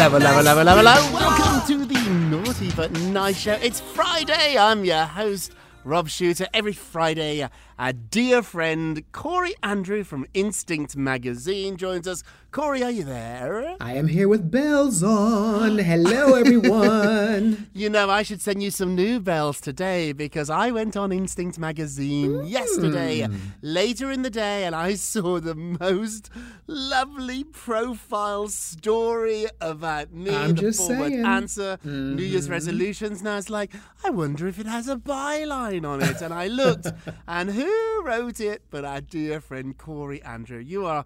Hello, hello, hello, hello, hello. Welcome to the Naughty But Nice Show. It's Friday. I'm your host, Rob Shuter. Every Friday, our dear friend Corey Andrew from Instinct Magazine joins us. Corey, are you there? I am here with bells on. Hello, everyone. You know, I should send you some new bells today because I went on Instinct Magazine hmm. yesterday, later in the day, and I saw the most lovely profile story about me. I'm the just forward saying. answer, New Year's mm-hmm. resolutions. And I was like, I wonder if it has a byline on it. And I looked, and who wrote it but our dear friend Corey Andrew? You are.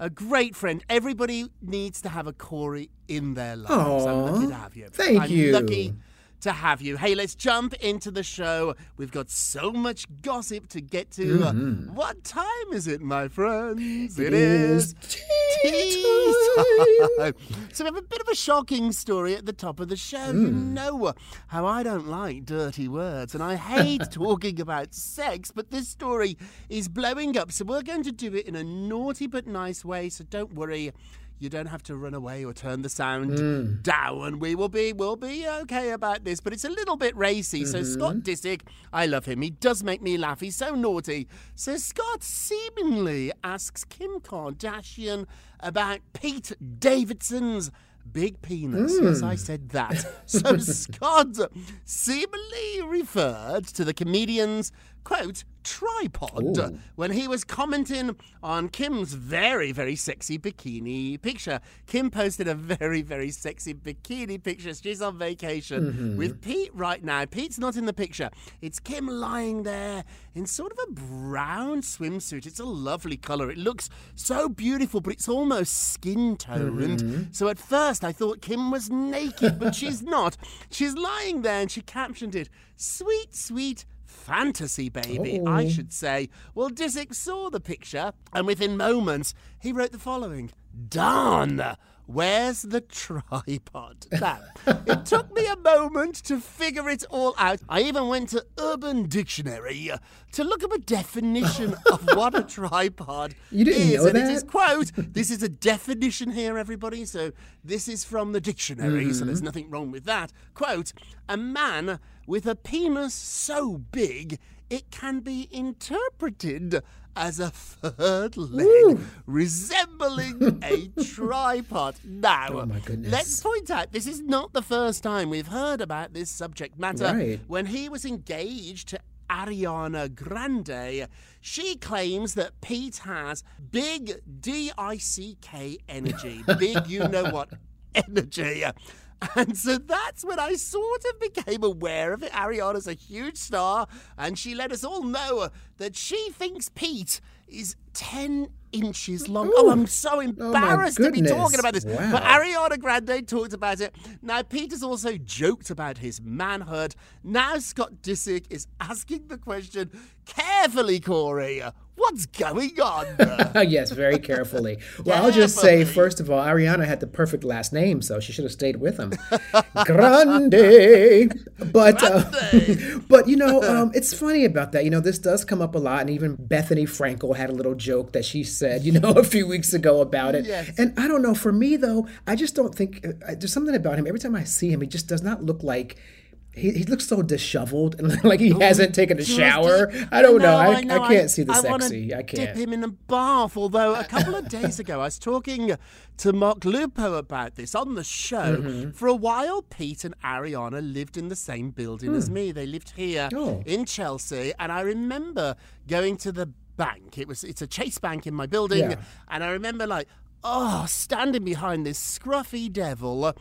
A great friend. Everybody needs to have a Corey in their lives. I'm lucky to have you. thank I'm you. Lucky to have you. Hey, let's jump into the show. We've got so much gossip to get to. Mm-hmm. What time is it, my friends? It it is. is time. So we have a bit of a shocking story at the top of the show. You Hmm. know how I don't like dirty words and I hate talking about sex, but this story is blowing up. So we're going to do it in a naughty but nice way. So don't worry. You don't have to run away or turn the sound Hmm. down. We will be we'll be okay about this, but it's a little bit racy. So Scott Disick, I love him. He does make me laugh. He's so naughty. So Scott seemingly asks Kim Kardashian about Pete Davidson's big penis. Yes, I said that. So Scott seemingly referred to the comedian's quote tripod Ooh. when he was commenting on Kim's very, very sexy bikini picture. Kim posted a very, very sexy bikini picture. She's on vacation mm-hmm. with Pete right now. Pete's not in the picture. It's Kim lying there in sort of a brown swimsuit. It's a lovely color. It looks so beautiful, but it's almost skin toned. Mm-hmm. So at first I thought Kim was naked, but she's not. She's lying there and she captioned it, Sweet, sweet fantasy baby, I oh. should say. Well, Disick saw the picture, and within moments, he wrote the following Darn! Where's the tripod? Now, it took me a moment to figure it all out. I even went to Urban Dictionary uh, to look up a definition of what a tripod You didn't is. know and it is that? quote, this is a definition here, everybody. So this is from the dictionary, so Mm-hmm. there's nothing wrong with that. Quote, a man with a penis so big it can be interpreted as a third leg Ooh. resembling a tripod. Now, Oh, let's point out this is not the first time we've heard about this subject matter. Right. When he was engaged to Ariana Grande, she claims that Pete has big D I C K energy. Big, you know what, energy. And so that's when I sort of became aware of it. Ariana's a huge star, and she let us all know that she thinks Pete is 10 inches long. Oh, I'm so embarrassed to be talking about this. Wow. But Ariana Grande talked about it. Now, Peter's also joked about his manhood. Now, Scott Disick is asking the question carefully, Corey. What's going on? yes, very carefully. Well, I'll just say, first of all, Ariana had the perfect last name, so she should have stayed with him. Grande. But, uh, but you know, um, it's funny about that. You know, this does come up a lot, and even Bethenny Frankel had a little joke that she said, you know, a few weeks ago about it. Yes. And I don't know. For me, though, I just don't think uh, there's something about him. Every time I see him, he just does not look like. He, he looks so disheveled and like he hasn't taken a shower. I don't know. I, know, I can't see the I sexy. I can't. Dip him in a bath. Although a couple of days ago, I was talking to Mark Lupo about this on the show. Mm-hmm. For a while, Pete and Ariana lived in the same building as me. They lived here Hmm. Oh. in Chelsea, and I remember going to the bank. It was it's a Chase Bank in my building, Yeah. and I remember like oh, standing behind this scruffy devil.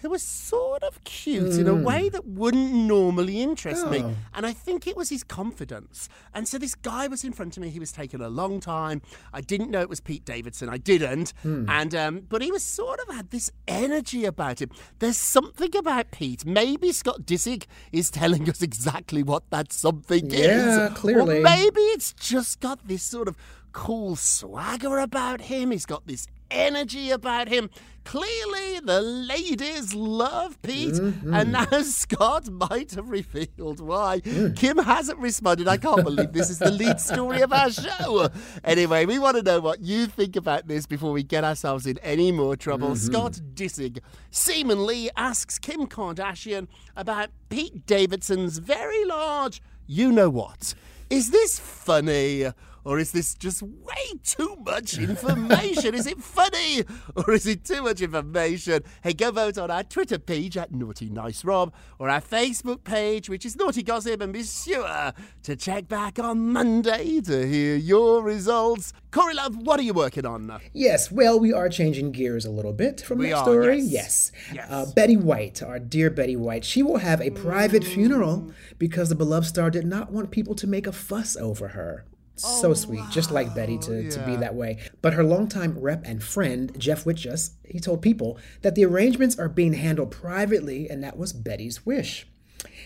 Who was sort of cute in a way that wouldn't normally interest me. Hmm. Oh. And I think it was his confidence. And so this guy was in front of me. He was taking a long time. I didn't know it was Pete Davidson. I didn't. Hmm. And um, but he was sort of had this energy about him. There's something about Pete. Maybe Scott Disick is telling us exactly what that something is. Yeah, clearly. Or maybe it's just got this sort of cool swagger about him. He's got this energy about him. Clearly, the ladies love Pete, mm-hmm. and now Scott might have revealed why. Mm. Kim hasn't responded. I can't believe this is the lead story of our show. Anyway, we want to know what you think about this before we get ourselves in any more trouble. Mm-hmm. Scott Disick seemingly asks Kim Kardashian about Pete Davidson's very large you know what. Is this funny? Or is this just way too much information? is it funny? Or is it too much information? Hey, go vote on our Twitter page at Naughty Nice Rob or our Facebook page, which is Naughty Gossip, and be sure to check back on Monday to hear your results. Corey Love, what are you working on? Yes, well, we are changing gears a little bit from we that are, story. Yes. yes. yes. Uh, Betty White, our dear Betty White, she will have a private funeral because the beloved star did not want people to make a fuss over her. Oh, so sweet, wow. just like Betty to, yeah. to be that way. But her longtime rep and friend, Jeff Witjas, he told people that the arrangements are being handled privately, and that was Betty's wish.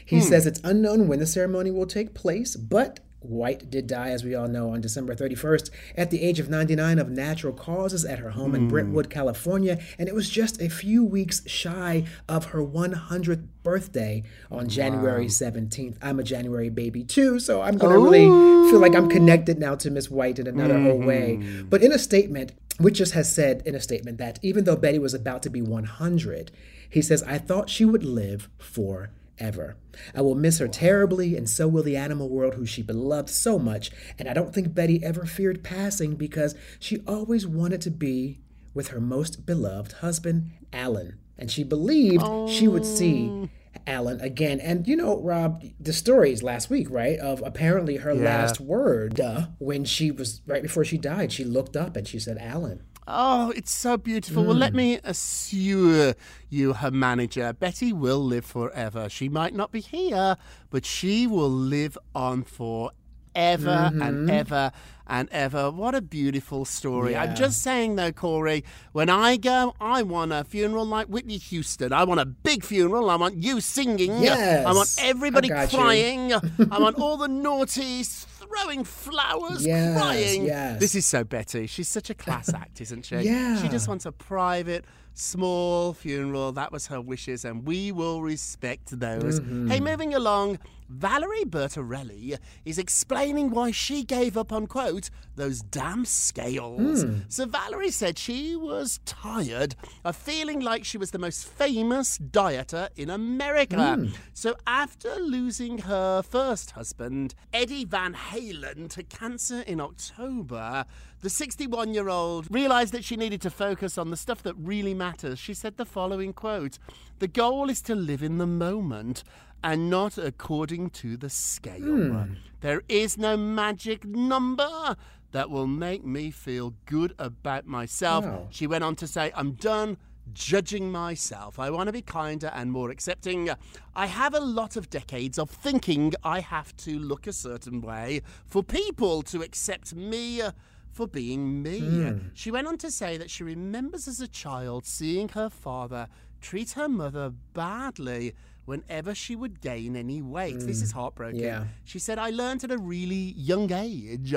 He hmm. says it's unknown when the ceremony will take place, but White did die, as we all know, on December 31st at the age of 99 of natural causes at her home mm. in hmm. Brentwood, California. And it was just a few weeks shy of her 100th birthday on January wow. 17th. I'm a January baby too, so I'm going to really feel like I'm connected now to Miss White in another mm-hmm. whole way. Mm-hmm. But in a statement, Witjas has said in a statement that even though Betty was about to be 100, he says, I thought she would live for ever. I will miss her terribly, and so will the animal world who she beloved so much. And I don't think Betty ever feared passing because she always wanted to be with her most beloved husband, Alan. And she believed oh. she would see oh. Alan again. And you know, Rob, the stories last week, right? Of apparently her yeah. last word uh, when she was right before she died, she looked up and she said, Alan. Oh, it's so beautiful. Mm. Well, let mm. me assure you, her manager, Betty will live forever. She might not be here, but she will live on forever mm-hmm. and ever and ever. What a beautiful story. Yeah. I'm just saying, though, Corey, when I go, I want a funeral like Whitney Houston. I want a big funeral. I want you singing. Yes. I want everybody I crying. I want all the naughties throwing flowers, yes, crying. Yes. This is so Betty. She's such a class act, isn't she? yeah. She just wants a private, small funeral. That was her wishes, and we will respect those. Mm-hmm. Hey, moving along, Valerie Bertinelli is explaining why she gave up on, quote, those damn scales. Mm. So Valerie said she was tired of feeling like she was the most famous dieter in America. Mm. So after losing her first husband, Eddie Van Halen, to cancer in October, the 61 year old realized that she needed to focus on the stuff that really matters. She said the following quote The goal is to live in the moment and not according to the scale. Mm. There is no magic number that will make me feel good about myself. Wow. She went on to say, I'm done judging myself. I want to be kinder and more accepting. I have a lot of decades of thinking I have to look a certain way for people to accept me for being me. Mm. She went on to say that she remembers as a child seeing her father treat her mother badly whenever she would gain any weight. Mm. This is heartbroken. Yeah. She said, I learned at a really young age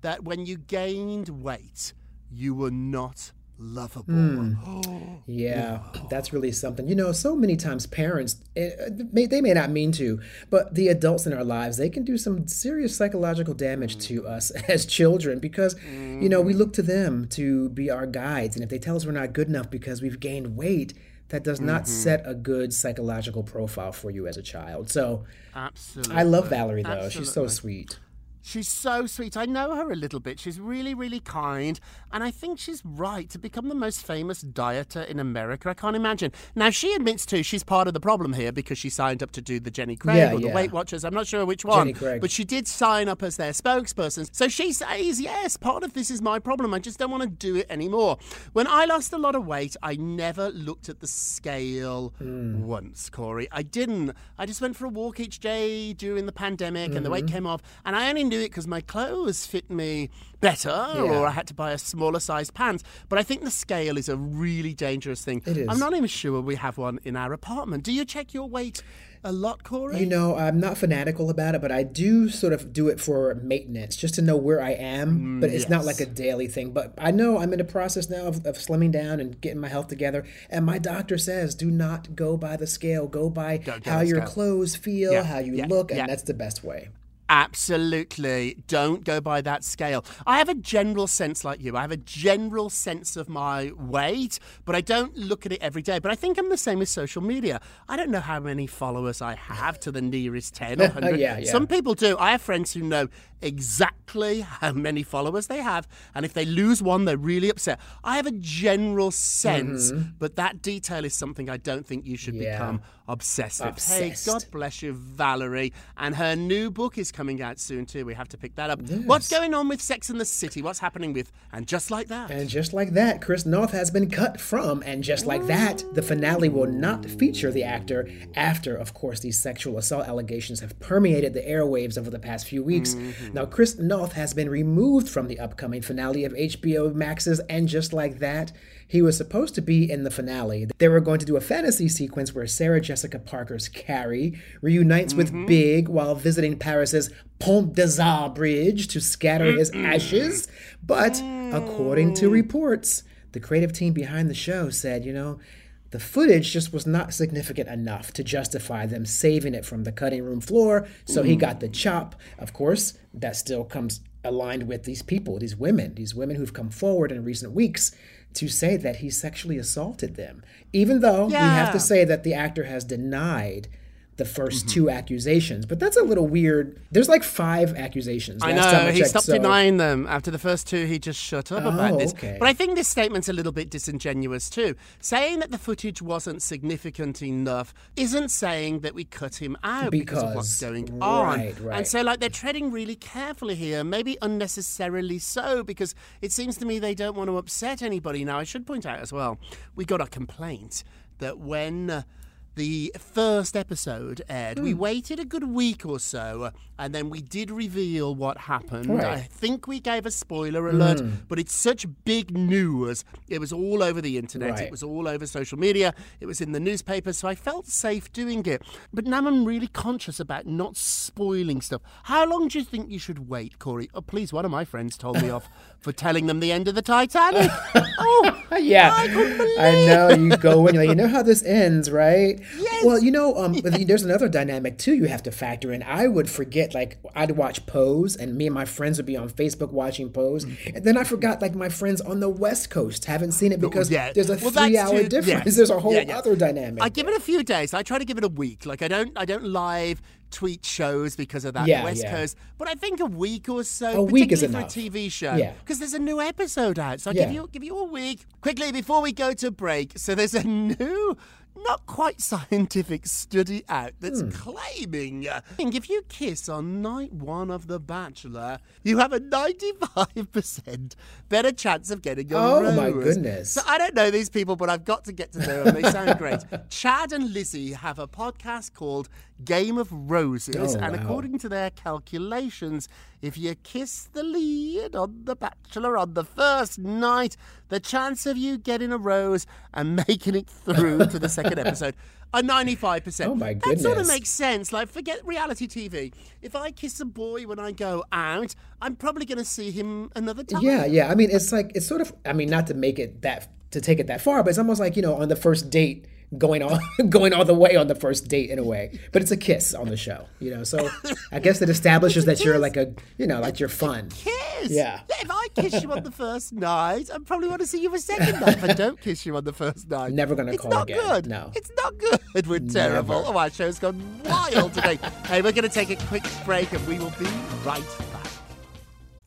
that when you gained weight, you were not lovable. Mm. yeah, that's really something. You know, so many times parents, eh, they may not mean to, but the adults in our lives, they can do some serious psychological damage mm. to us as children because, mm. you know, we look to them to be our guides. And if they tell us we're not good enough because we've gained weight, that does not mm-hmm. set a good psychological profile for you as a child. So, absolutely, I love Valerie though. Absolutely. She's so sweet. She's so sweet. I know her a little bit. She's really, really kind. And I think she's right to become the most famous dieter in America. I can't imagine. Now, she admits too she's part of the problem here because she signed up to do the Jenny Craig yeah, or the yeah. Weight Watchers. I'm not sure which one. But she did sign up as their spokesperson. So she says, yes, part of this is my problem. I just don't want to do it anymore. When I lost a lot of weight, I never looked at the scale mm. once, Corey. I didn't. I just went for a walk each day during the pandemic mm-hmm. and the weight mm-hmm. came off. And I only knew it because my clothes fit me better Yeah. or I had to buy a smaller size pants. But I think the scale is a really dangerous thing. It is. I'm not even sure we have one in our apartment. Do you check your weight a lot, Corey? You know, I'm not fanatical about it, but I do sort of do it for maintenance, just to know where I am. Mm, but it's not like a daily thing. But I know I'm in a process now of, of slimming down and getting my health together. And my doctor says, do not go by the scale. Go by how your scale. clothes feel, Yeah, how you yeah, look, and that's the best way. Absolutely. Don't go by that scale. I have a general sense like you. I have a general sense of my weight, but I don't look at it every day. But I think I'm the same with social media. I don't know how many followers I have to the nearest 10 or 100. Yeah, yeah. Some people do. I have friends who know exactly how many followers they have, and if they lose one, they're really upset. I have a general sense, but that detail is something I don't think you should Mm-hmm. Yeah. become obsessed with. Obsessed. Hey, God bless you, Valerie. And her new book is coming out soon too. We have to pick that up. What's going on with Sex in the City? What's happening with And Just Like That? And just like that, Chris Noth has been cut from. And just like that, the finale will not feature the actor after, of course, these sexual assault allegations have permeated the airwaves over the past few weeks. Mm-hmm. Now, Chris Noth has been removed from the upcoming finale of HBO Max's And Just Like That. He was supposed to be in the finale. They were going to do a fantasy sequence where Sarah Jessica Parker's Carrie reunites with mm-hmm. Big while visiting Paris's Pont des Arts Bridge to scatter his ashes. But according to mm. reports, the creative team behind the show said, you know, the footage just was not significant enough to justify them saving it from the cutting room floor, so he got mm. the chop. Of course, that still comes aligned with these people, these women, these women who've come forward in recent weeks to say that he sexually assaulted them. Even though we have to say that the actor has denied the 1st two accusations, but that's a little weird. There's like five accusations. I know, he checked, stopped so- denying them. After the first two, he just shut up about Oh, this. okay. But I think this statement's a little bit disingenuous too. Saying that the footage wasn't significant enough isn't saying that we cut him out because, of what's Because- going on. right, right. And so, like, they're treading really carefully here, maybe unnecessarily so, because it seems to me they don't want to upset anybody. Now, I should point out as well, we got a complaint that when. Uh, the first episode aired. Hmm. We waited a good week or so, and then we did reveal what happened. Right. Hmm. I think we gave a spoiler alert, but it's such big news. It was all over the internet. Right. It was all over social media. It was in the newspaper, so I felt safe doing it. But now I'm really conscious about not spoiling stuff. How long do you think you should wait, Corey? Oh, please, one of my friends told me off for telling them the end of the Titanic. oh, yeah, I I know. You go in, you're like, you know how this ends, right? Yes. Well, you know, um, but there's another dynamic too. You have to factor in. I would forget, like, I'd watch Pose, and me and my friends would be on Facebook watching Pose, and then I forgot, like, my friends on the West Coast haven't seen it because yeah. there's a Well, three-hour difference. yes. There's a whole Yeah, yeah. other dynamic. I give it a few days. I try to give it a week. Like I don't, I don't live tweet shows because of that Yeah, West yeah. Coast. But I think a week or so, A week is particularly enough. for a TV show, Yeah. because there's a new episode out. So I Yeah. give you, give you a week quickly before we go to break. So there's a new. Not quite scientific study out that's Hmm. claiming uh, if you kiss on night one of The Bachelor, you have a 95% better chance of getting a Oh, rose. my goodness. So I don't know these people, but I've got to get to know them. They sound great. Chad and Lizzie have a podcast called Game of Roses, Oh, and wow. according to their calculations, if you kiss the lead on The Bachelor on the first night, the chance of you getting a rose and making it through to the second episode are 95%. Oh, my goodness. That sort of makes sense. Like, forget reality TV. If I kiss a boy when I go out, I'm probably going to see him another time. Yeah, yeah. I mean, it's like it's sort of. I mean, not to make it that to take it that far, but it's almost like you know, on the first date, going all going all the way on the first date in a way. But it's a kiss on the show, you know. So I guess it establishes that you're like a, you know, like you're fun. kiss. Yeah. If I kiss you on the first night, I probably want to see you a second night. If I don't kiss you on the first night, Never gonna it's call not again. good. No. it's not good. We're terrible. Oh, our show's gone wild today. hey, we're going to take a quick break, and we will be right back.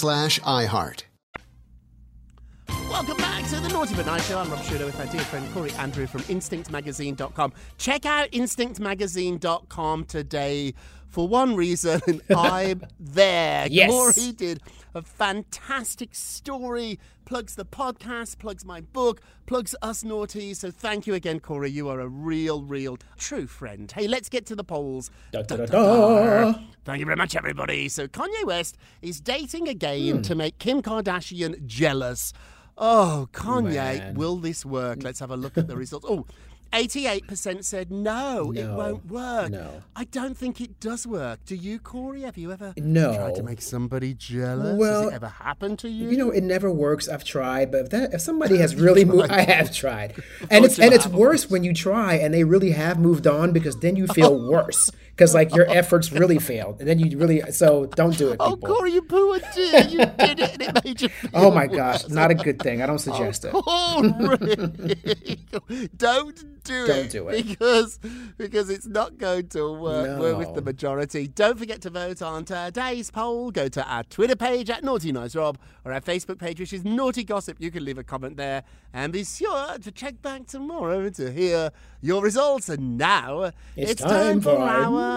slash iHeart. Welcome back to the Naughty But Nice Show. I'm Rob Shuter with my dear friend Corey Andrew from InstinctMagazine.com. Check out InstinctMagazine.com today for one reason. I'm there. Yes. Corey did a fantastic story, plugs the podcast, plugs my book, plugs us naughty. So thank you again, Corey. You are a real, real, true friend. Hey, let's get to the polls. Da, da, da. Thank you very much, everybody. So Kanye West is dating again Hmm. to make Kim Kardashian jealous. Oh, Kanye, Man. will this work? Let's have a look at the results. Oh, 88% said no, it won't work. No. I don't think it does work. Do you, Corey? Have you ever No. tried to make somebody jealous? Well, Has it ever happened to you? You know, it never works. I've tried, but if that if somebody has really moved, I have tried, and it's and it's worse when you try and they really have moved on because then you feel worse because like your efforts really failed, and then you really so don't do it, Oh. Corey, you poor dear. You did it it made you Oh my gosh, not a good thing. I don't suggest it. Oh, Corey, don't do it. Don't do it. because because it's not going to work. We're with the majority. Don't forget to vote on today's poll. Go to our Twitter page at Naughty Nice Rob or our Facebook page, which is Naughty Gossip. You can leave a comment there, and be sure to check back tomorrow to hear your results. And now It's time for our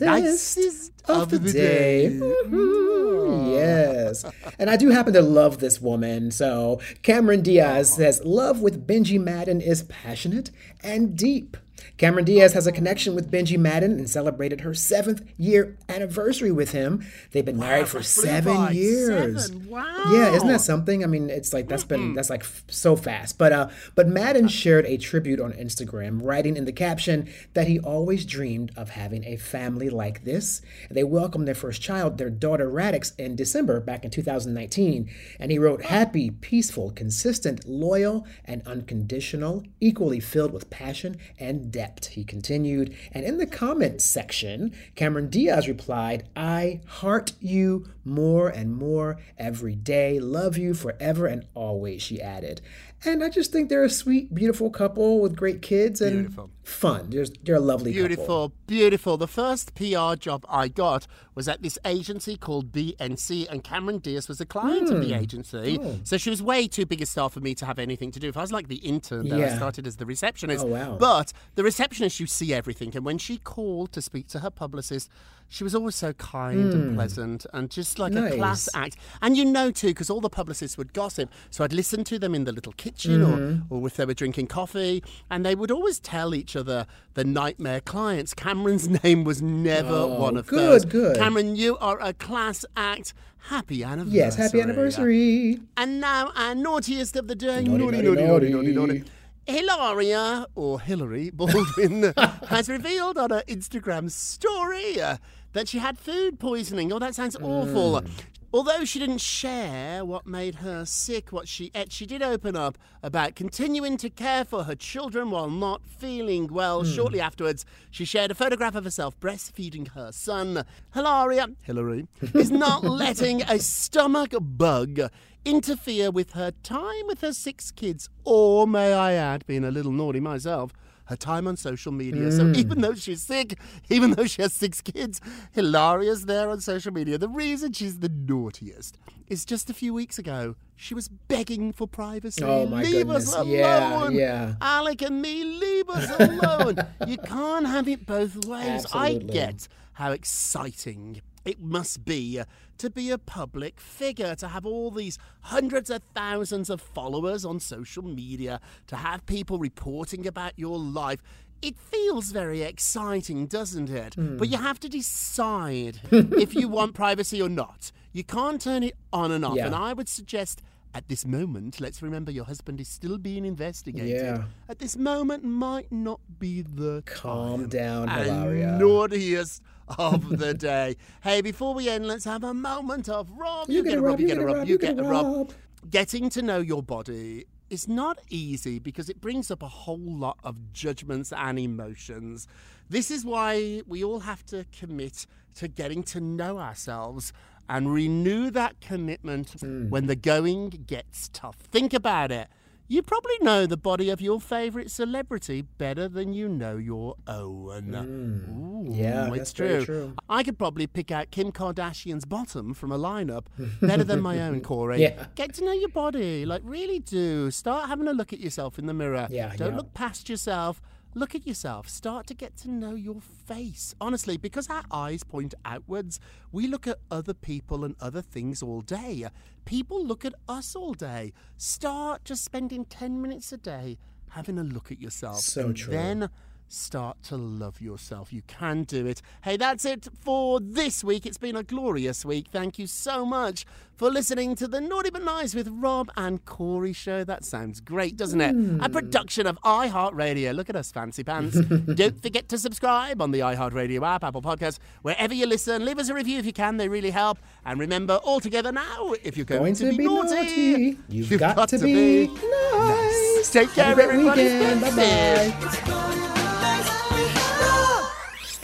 nicest of the day. Woohoo, mm-hmm. Yes. And I do happen to love this woman. So Cameron Diaz says, Love with Benji Madden is passionate and deep. Cameron Diaz has a connection with Benji Madden and celebrated her seventh year anniversary with him. They've been married for seven years. Seven, wow. Yeah, isn't that something? I mean, it's like that's been that's like f- so fast. But uh, but Madden shared a tribute on Instagram, writing in the caption that he always dreamed of having a family like this. They welcomed their first child, their daughter Raddix, in December back in 2019, and he wrote, "Happy, peaceful, consistent, loyal, and unconditional, equally filled with passion and depth." He continued, and in the comments section, Cameron Diaz replied, "I heart you more and more every day. Love you forever and always," she added. And I just think they're a sweet, beautiful couple with great kids and Beautiful. fun. They're, they're a lovely Beautiful, couple. beautiful. The first PR job I got was at this agency called BNC, and Cameron Diaz was a client of the Hmm. agency. Oh. So she was way too big a star for me to have anything to do. If I was like the intern, then I started as the receptionist. Oh, wow. But the receptionist, you see everything. And when she called to speak to her publicist, she was always so kind and pleasant and just like a Hmm. Class act. And you know, too, because all the publicists would gossip. So I'd listen to them in the little kitchen Mm-hmm. or, or if they were drinking coffee, and they would always tell each other the nightmare clients. Cameron's name was never Oh, one of good, those. good. Cameron, you are a class act. Happy anniversary. Yes, happy anniversary. And now our naughtiest of the day. Naughty, naughty, naughty. Hilaria, or Hillary Baldwin, has revealed on her Instagram story uh, that she had food poisoning. Oh, that sounds awful. Mm. Although she didn't share what made her sick, what she ate, she did open up about continuing to care for her children while not feeling well. Hmm. Shortly afterwards, she shared a photograph of herself breastfeeding her son. Hilaria, Hillary, is not letting a stomach bug interfere with her time with her six kids, or may I add, being a little naughty myself, her time on social media. So mm. even though she's sick, even though she has six kids, Hilaria's there on social media. The reason she's the naughtiest is just a few weeks ago, she was begging for privacy. Oh, my leave us goodness. Yeah, alone. yeah. Alec and me, leave us alone. you can't have it both ways. Absolutely. I get how exciting it must be to be a public figure, to have all these hundreds of thousands of followers on social media, to have people reporting about your life. It feels very exciting, doesn't it? Hmm. But you have to decide if you want privacy or not. You can't turn it on and off. Yeah. And I would suggest at this moment, let's remember your husband is still being investigated. Yeah. At this moment might not be the Calm time. down, And Hilaria. naughtiest of the day. hey, before we end, let's have a moment of Rob. You get a rub, you get a rub, you get a rub. Getting to know your body is not easy because it brings up a whole lot of judgments and emotions. This is why we all have to commit to getting to know ourselves and renew that commitment Hmm. when the going gets tough. Think about it. You probably know the body of your favorite celebrity better than you know your own. Ooh, Hmm. Yeah, it's very true. I could probably pick out Kim Kardashian's bottom from a lineup better than my own, Corey. Yeah. Get to know your body. Like, really do. Start having a look at yourself in the mirror. Yeah, Don't yeah. look past yourself. Look at yourself. Start to get to know your face. Honestly, because our eyes point outwards, we look at other people and other things all day. People look at us all day. Start just spending 10 minutes a day having a look at yourself. So and true. Then start to love yourself. You can do it. Hey, that's it for this week. It's been a glorious week. Thank you so much for listening to the Naughty But Nice with Rob and Corey show. That sounds great, doesn't it? Hmm. A production of iHeartRadio. Look at us, fancy pants. Don't forget to subscribe on the iHeartRadio app, Apple Podcasts, wherever you listen. Leave us a review if you can. They really help. And remember, all together now, if you're going, Going to be naughty, you've got to be nice. Take care, Have a great everybody. weekend. Stay